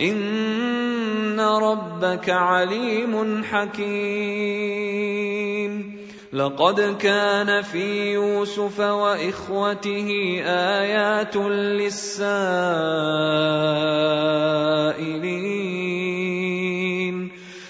ان ربك عليم حكيم. لقد كان في يوسف واخوته ايات للسائلين.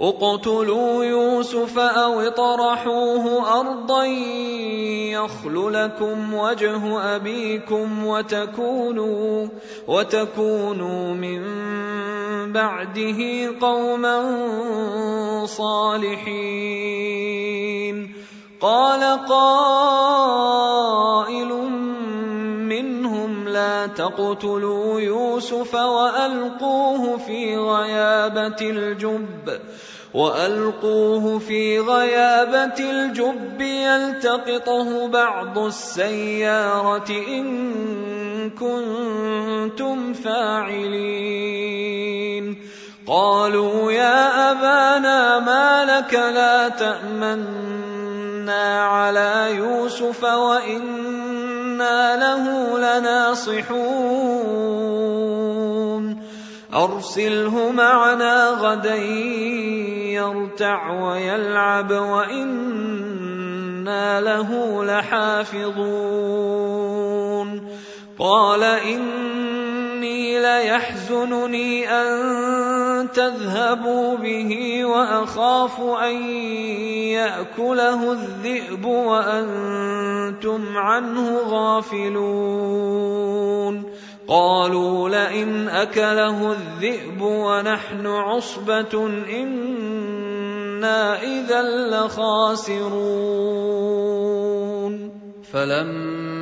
اقتلوا يوسف أو اطرحوه أرضا يخل لكم وجه أبيكم وتكونوا وتكونوا من بعده قوما صالحين. قال قائل لا تقتلوا يوسف وألقوه في غيابة الجب وألقوه في غيابة الجب يلتقطه بعض السيارة إن كنتم فاعلين. قالوا يا أبانا ما لك لا تأمنا على يوسف وأنا له لناصحون ارسله معنا غدا يرتع ويلعب وأنا له لحافظون قال إني ليحزنني أن تذهبوا به وأخاف أن يأكله الذئب وأنتم عنه غافلون. قالوا لئن أكله الذئب ونحن عصبة إنا إذا لخاسرون. فلما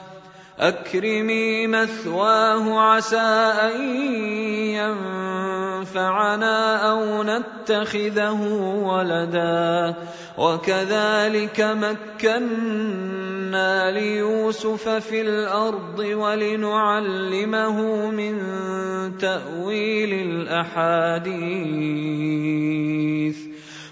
أكرمي مثواه عسى أن ينفعنا أو نتخذه ولدا. وكذلك مكنا ليوسف في الأرض ولنعلمه من تأويل الأحاديث.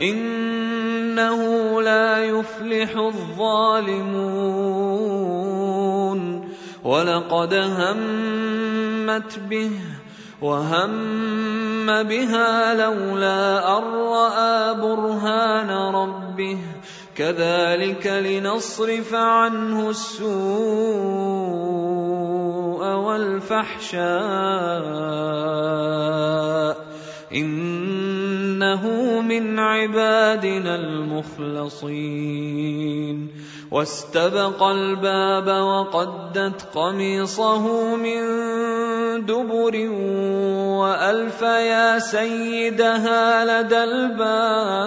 إنه لا يفلح الظالمون. ولقد همت به وهم بها لولا أن رأى برهان ربه. كذلك لنصرف عنه السوء والفحشاء. إنه من عبادنا المخلصين. واستبق الباب وقدت قميصه من دبر وألف يا سيدها لدى الباب.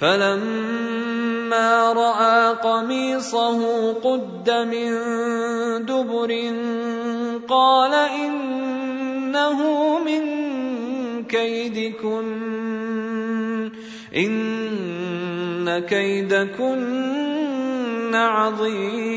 فلما رأى قميصه قد من دبر قال إنه من كيدكن إن كيدكن عظيم.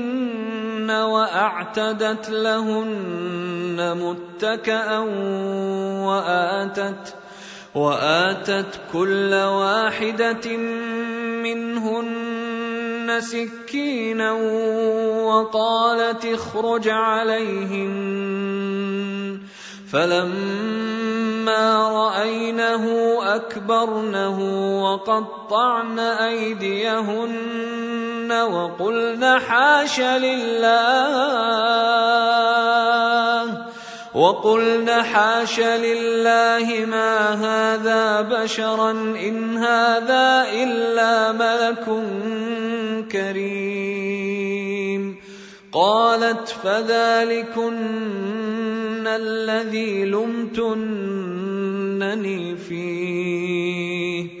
وأعتدت لهن متكأ وآتت وآتت كل واحدة منهن سكينا وقالت اخرج عليهن. فلما رأينه أكبرنه وقطعن أيديهن وقلن حاش لله. وقلن حاش لله ما هذا بشرا إن هذا إلا ملك كريم. قالت فذلكن الذي لمتنني فيه.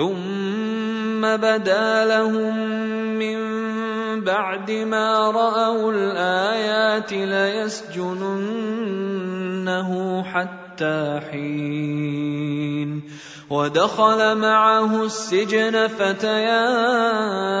ثم بدا لهم من بعد ما راوا الايات ليسجننه حتى حين ودخل معه السجن فتيان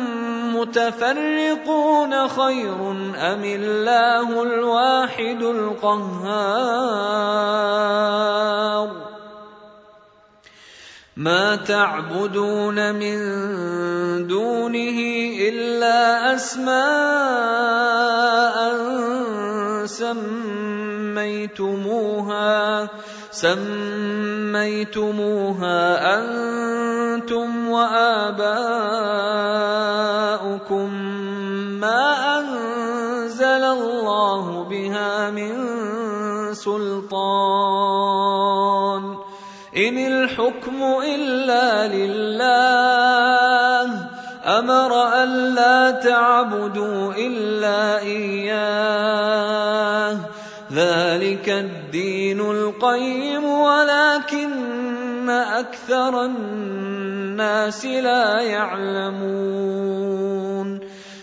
متفرقون خير أم الله الواحد القهار ما تعبدون من دونه إلا أسماء سميتموها سميتموها أنتم وآباؤكم ما أنزل الله بها من سلطان. إن الحكم إلا لله. أمر الا تعبدوا إلا إياه. ذلك الدين القيم ولكن أكثر الناس لا يعلمون.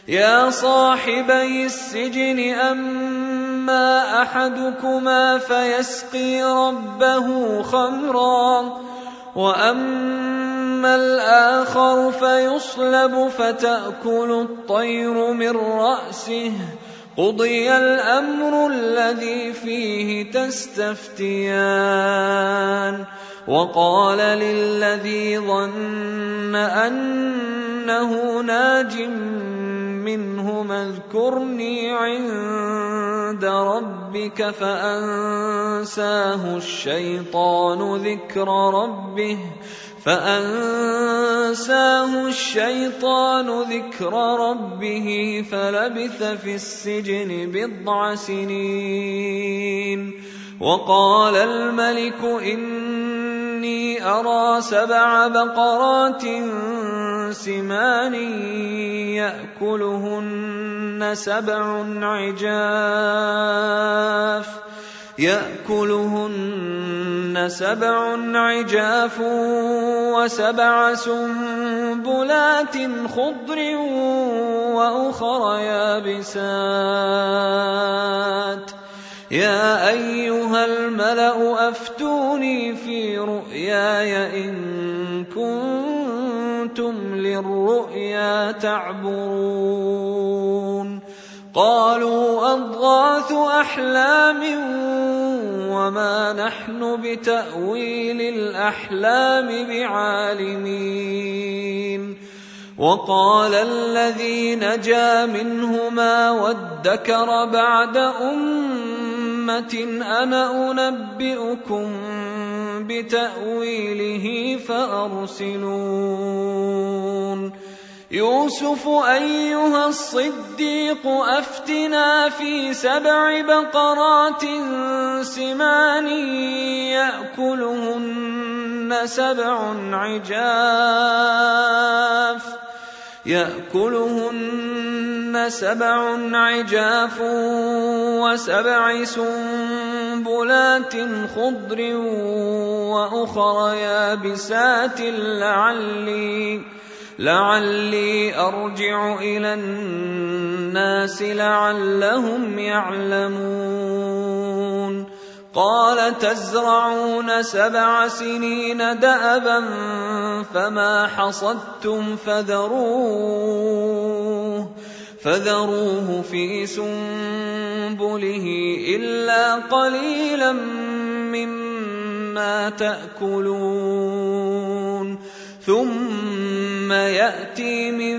يا صاحبي السجن أما أحدكما فيسقي ربه خمرا وأما الآخر فيصلب فتأكل الطير من رأسه. قضي الأمر الذي فيه تستفتيان. وقال للذي ظن أنه ناج منهما اذكرني عند ربك فأنساه الشيطان ذكر ربه فأنساه الشيطان ذكر ربه فلبث في السجن بضع سنين وقال الملك إني أرى سبع بقرات سمان يأكلهن سبع عجاف يأكلهن سبع عجاف وسبع سنبلات خضر وأخر يابسات. يا أيها الملأ أفتوني في رؤياي إن كنتم للرؤيا تعبرون. قالوا أضغاث أحلام وما نحن بتأويل الأحلام بعالمين. وقال الذي نجا منهما وادكر بعد أمة أنا انبئكم بتاويله فارسلون يوسف ايها الصديق افتنا في سبع بقرات سمان ياكلهن سبع عجاف يأكلهن سبع عجاف وسبع سنبلات خضر وأخر يابسات لعلي لعلي أرجع إلى الناس لعلهم يعلمون. قال تزرعون سبع سنين دأبا فما حصدتم فذروه فذروه في سنبله إلا قليلا مما تأكلون ثم يأتي من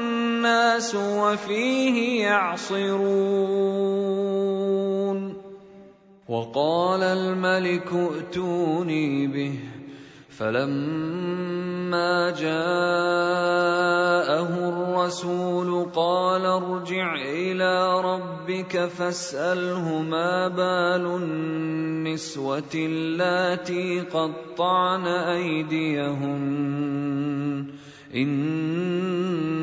وفيه يعصرون. وقال الملك ائتوني به فلما جاءه الرسول قال ارجع إلى ربك فاسأله ما بال النسوة اللاتي قطعن أيديهن.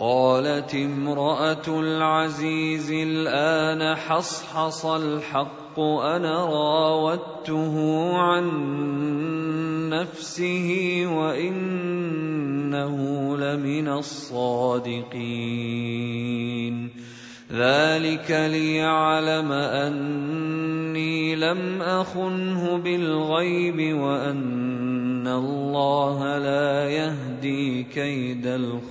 قالت امرأة العزيز الآن حصحص الحق أنا راودته عن نفسه وإنه لمن الصادقين. ذلك ليعلم اني لم اخنه بالغيب وان الله لا يهدي كيد الخائنين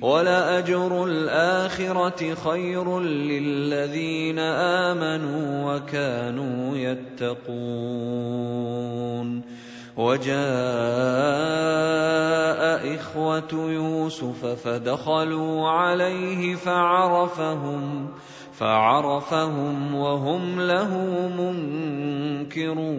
ولأجر الآخرة خير للذين آمنوا وكانوا يتقون. وجاء إخوة يوسف فدخلوا عليه فعرفهم فعرفهم وهم له منكرون.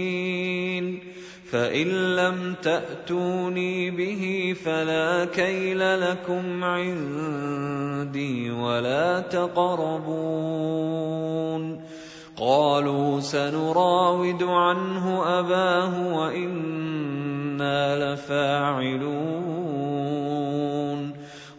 فإن لم تأتوني به فلا كيل لكم عندي ولا تقربون. قالوا سنراود عنه أباه وإنا لفاعلون.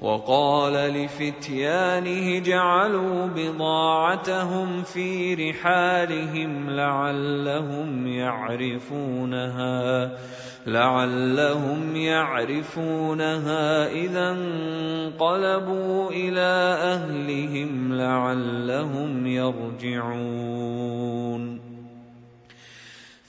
وقال لفتيانه جعلوا بضاعتهم في رحالهم لعلهم يعرفونها لعلهم يعرفونها إذا انقلبوا إلى أهلهم لعلهم يرجعون.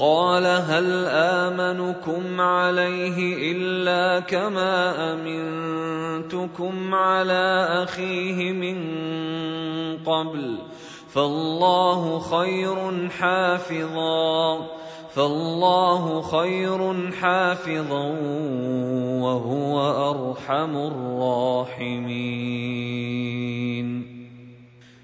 قال هل آمنكم عليه إلا كما أمنتكم على أخيه من قبل فالله خير حافظا فالله خير حافظا وهو أرحم الراحمين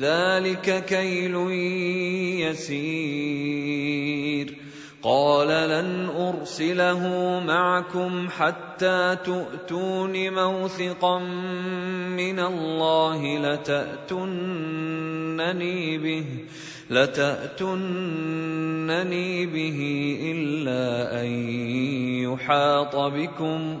ذلك كيل يسير. قال لن أرسله معكم حتى تؤتون موثقا من الله لتاتونني به لتاتونني به إلا أن يحاط بكم.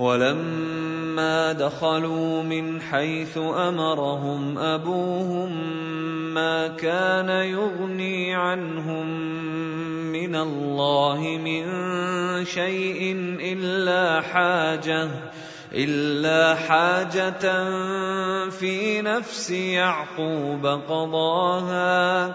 ولما دخلوا من حيث أمرهم أبوهم ما كان يغني عنهم من الله من شيء إلا حاجة إلا حاجة في نفس يعقوب قضاها.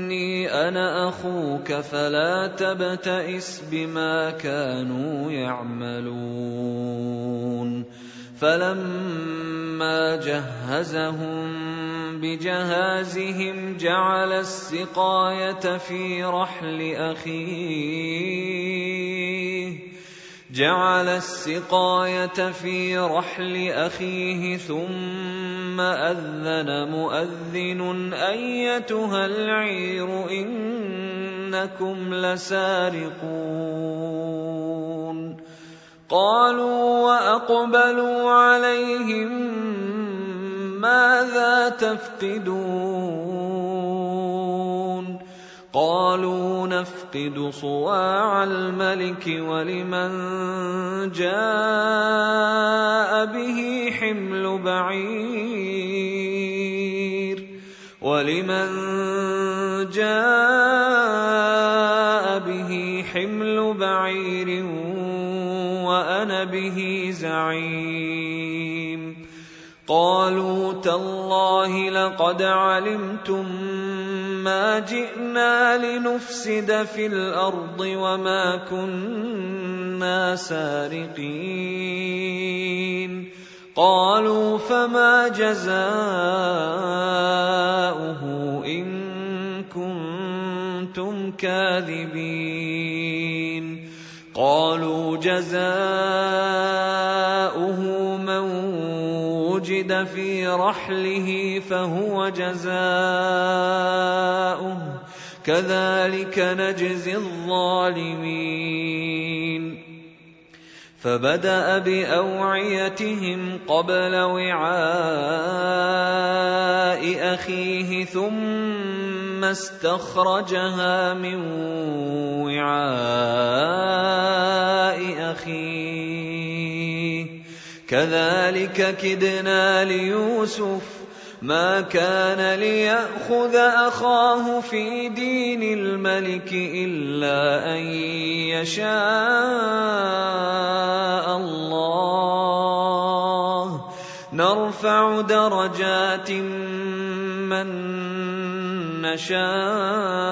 اني أنا أخوك فلا تبتئس بما كانوا يعملون. فلما جهزهم بجهازهم جعل السقاية في رحل أخيه. جعل السقاية في رحل أخيه ثم أذن مؤذن أيتها العير إنكم لسارقون. قالوا وأقبلوا عليهم ماذا تفقدون؟ قالوا نفقد صواع الملك ولمن جاء به حمل بعير ولمن جاء به حمل بعير وأنا به زعيم قالوا تالله لقد علمتم ما جئنا لنفسد في الأرض وما كنا سارقين قالوا فما جزاؤه ان كنتم كاذبين قالوا جزاؤه من وجد في رحله فهو جزاؤه. كذلك نجزي الظالمين. فبدأ بأوعيتهم قبل وعاء أخيه ثم استخرجها من وعاء أخيه. كذلك كدنا ليوسف ما كان ليأخذ أخاه في دين الملك إلا أن يشاء الله. نرفع درجات من نشاء.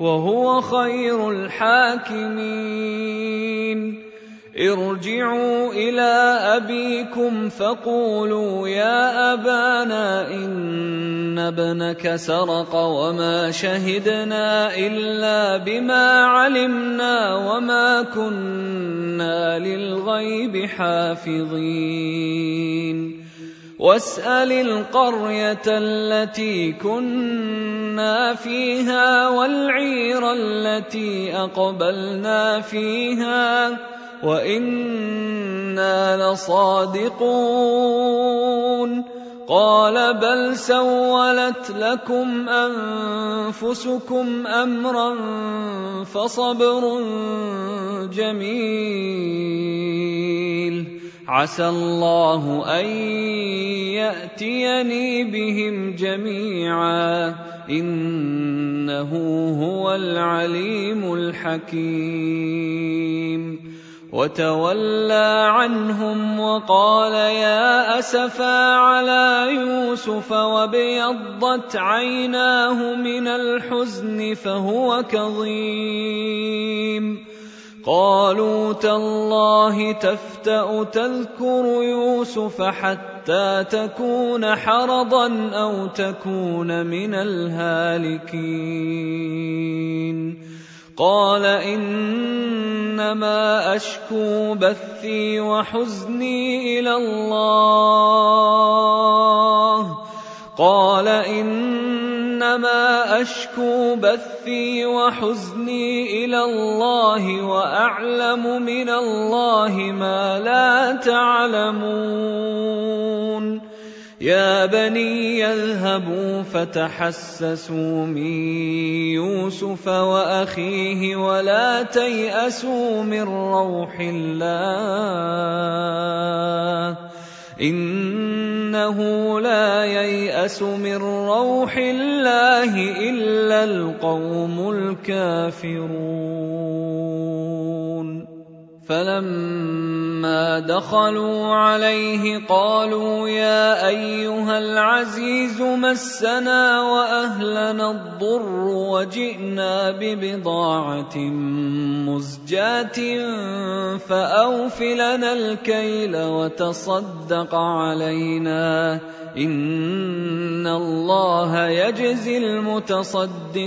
وهو خير الحاكمين. ارجعوا إلى أبيكم فقولوا يا أبانا إن ابنك سرق وما شهدنا إلا بما علمنا وما كنا للغيب حافظين. واسأل القرية التي كنا فيها والعير التي أقبلنا فيها وإنا لصادقون. قال بل سولت لكم أنفسكم أمرا فصبر جميل. عسى الله أن يأتيني بهم جميعا. إنه هو العليم الحكيم. وتولى عنهم وقال يا أسفا على يوسف وابيضت عيناه من الحزن فهو كظيم. قالوا تالله تفتأ تذكر يوسف حتى تكون حرضا أو تكون من الهالكين. قال إنما أشكو بثي وحزني إلى الله. قال إنما أشكو بثي وحزني إلى الله وأعلم من الله ما لا تعلمون. يا بني يذهبوا فتحسسوا من يوسف وأخيه ولا تيأسوا من روح الله. إنه لا ييأس من روح الله إلا القوم الكافرون. فلما دخلوا عليه قالوا يا أيها العزيز مسنا وأهلنا الضر وجئنا ببضاعة مزجاة فاوف لنا الكيل وتصدق علينا إن الله يجزي المتصدقين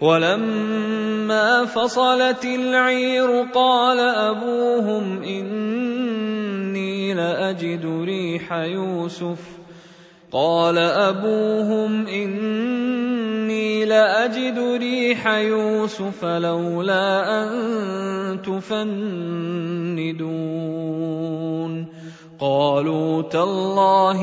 ولما فصلت العير قال أبوهم إني لأجد ريح يوسف. قال أبوهم إني لأجد ريح يوسف لولا أن تفندون. قالوا تالله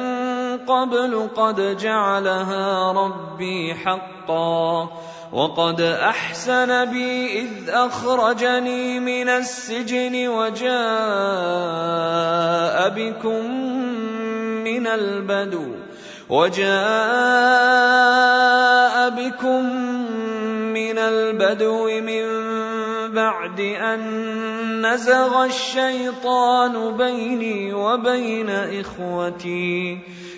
قبل قد جعلها ربي حقا وقد أحسن بي إذ أخرجني من السجن وجاء بكم من البدو وجاء بكم من البدو من بعد أن نزغ الشيطان بيني وبين إخوتي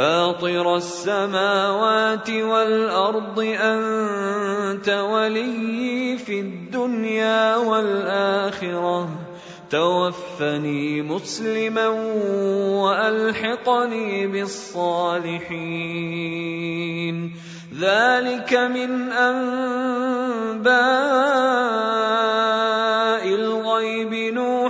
فاطر السماوات والأرض أنت ولي في الدنيا والآخرة. توفني مسلما وألحقني بالصالحين. ذلك من أنباء الغيب. نوحيه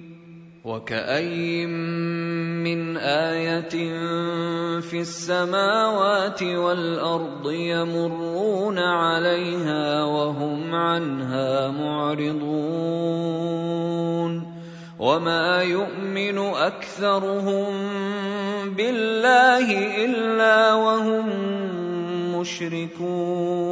وكاين من إيه في السماوات والارض يمرون عليها وهم عنها معرضون وما يؤمن اكثرهم بالله الا وهم مشركون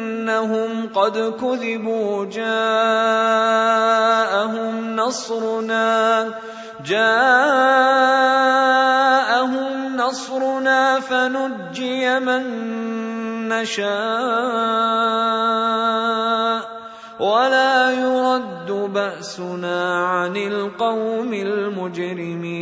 إنهم قد كذبوا جاءهم نصرنا جاءهم نصرنا فنجي من نشاء. ولا يرد بأسنا عن القوم المجرمين.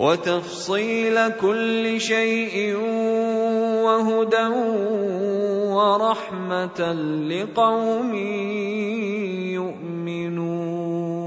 وتفصيل كل شيء وهدى ورحمة لقوم يؤمنون.